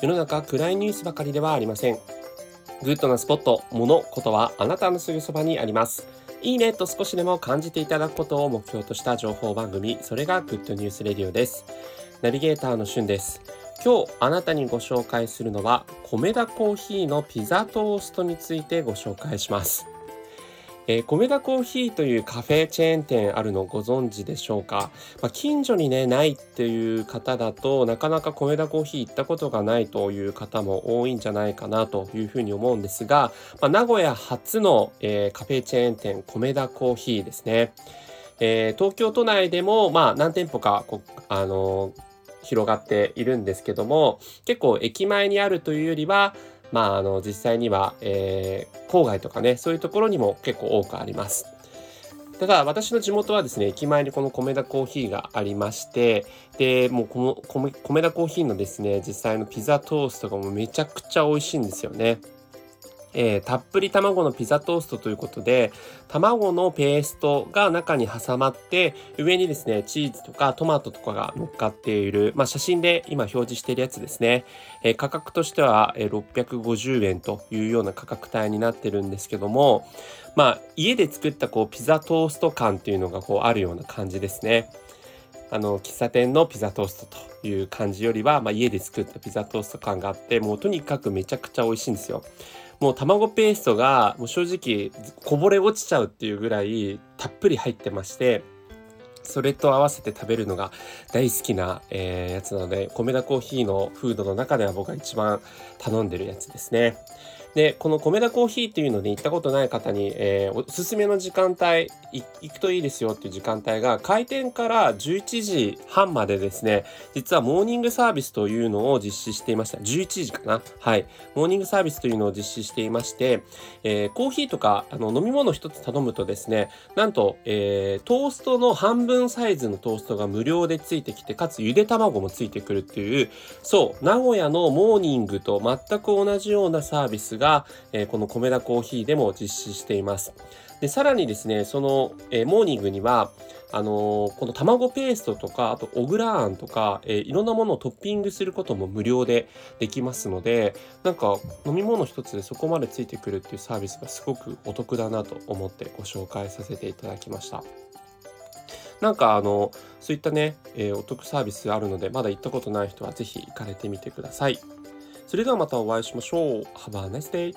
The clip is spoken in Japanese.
世の中暗いニュースばかりではありません。グッドなスポット、物、ことはあなたのすぐそばにあります。いいねと少しでも感じていただくことを目標とした情報番組それがグッドニュースレディオです。ナビゲーターのしゅんです。今日あなたにご紹介するのはコメダ珈琲のピザトーストについてご紹介します。えー、コメダ珈琲というカフェチェーン店あるのご存知でしょうか、まあ、近所にねないっていう方だとなかなか米田コーヒー行ったことがないという方も多いんじゃないかなというふうに思うんですが、まあ、名古屋初の、えー、カフェチェーン店米田コーヒーですね、えー、東京都内でもまあ何店舗かこあの広がっているんですけども結構駅前にあるというよりはまあ、あの実際には、えー、郊外とかねそういうところにも結構多くあります。ただ私の地元はですね駅前にこの米田コーヒーがありましてでもうこの米田コーヒーのですね実際のピザトーストがもうめちゃくちゃ美味しいんですよね。えー、たっぷり卵のピザトーストということで卵のペーストが中に挟まって上にですねチーズとかトマトとかが乗っかっている、まあ、写真で今表示しているやつですね、えー、価格としては650円というような価格帯になってるんですけどもまあ家で作ったこうピザトースト感っていうのがこうあるような感じですね。あの喫茶店のピザトーストという感じよりは、まあ、家で作ったピザトースト感があってもうとにかくめちゃくちゃ美味しいんですよ。もう卵ペーストがもう正直こぼれ落ちちゃうっていうぐらいたっぷり入ってましてそれと合わせて食べるのが大好きな、えー、やつなので米田コーヒーのフードの中では僕が一番頼んでるやつですね。で、この米田コーヒーっていうので行ったことない方に、えー、おすすめの時間帯、行くといいですよっていう時間帯が、開店から11時半までですね、実はモーニングサービスというのを実施していました。11時かなはい。モーニングサービスというのを実施していまして、えー、コーヒーとかあの飲み物一つ頼むとですね、なんと、えー、トーストの半分サイズのトーストが無料でついてきて、かつゆで卵もついてくるっていう、そう、名古屋のモーニングと全く同じようなサービスがが、え、この米田コーヒーでも実施しています。でさらにですねその、え、モーニングにはあのー、この卵ペーストとかあと小倉あんとか、えー、いろんなものをトッピングすることも無料でできますのでなんか飲み物一つでそこまでついてくるっていうサービスがすごくお得だなと思ってご紹介させていただきました。なんかあのそういったね、えー、お得サービスがあるのでまだ行ったことない人は是非行かれてみてください。それではまたお会いしましょう。Have a nice day!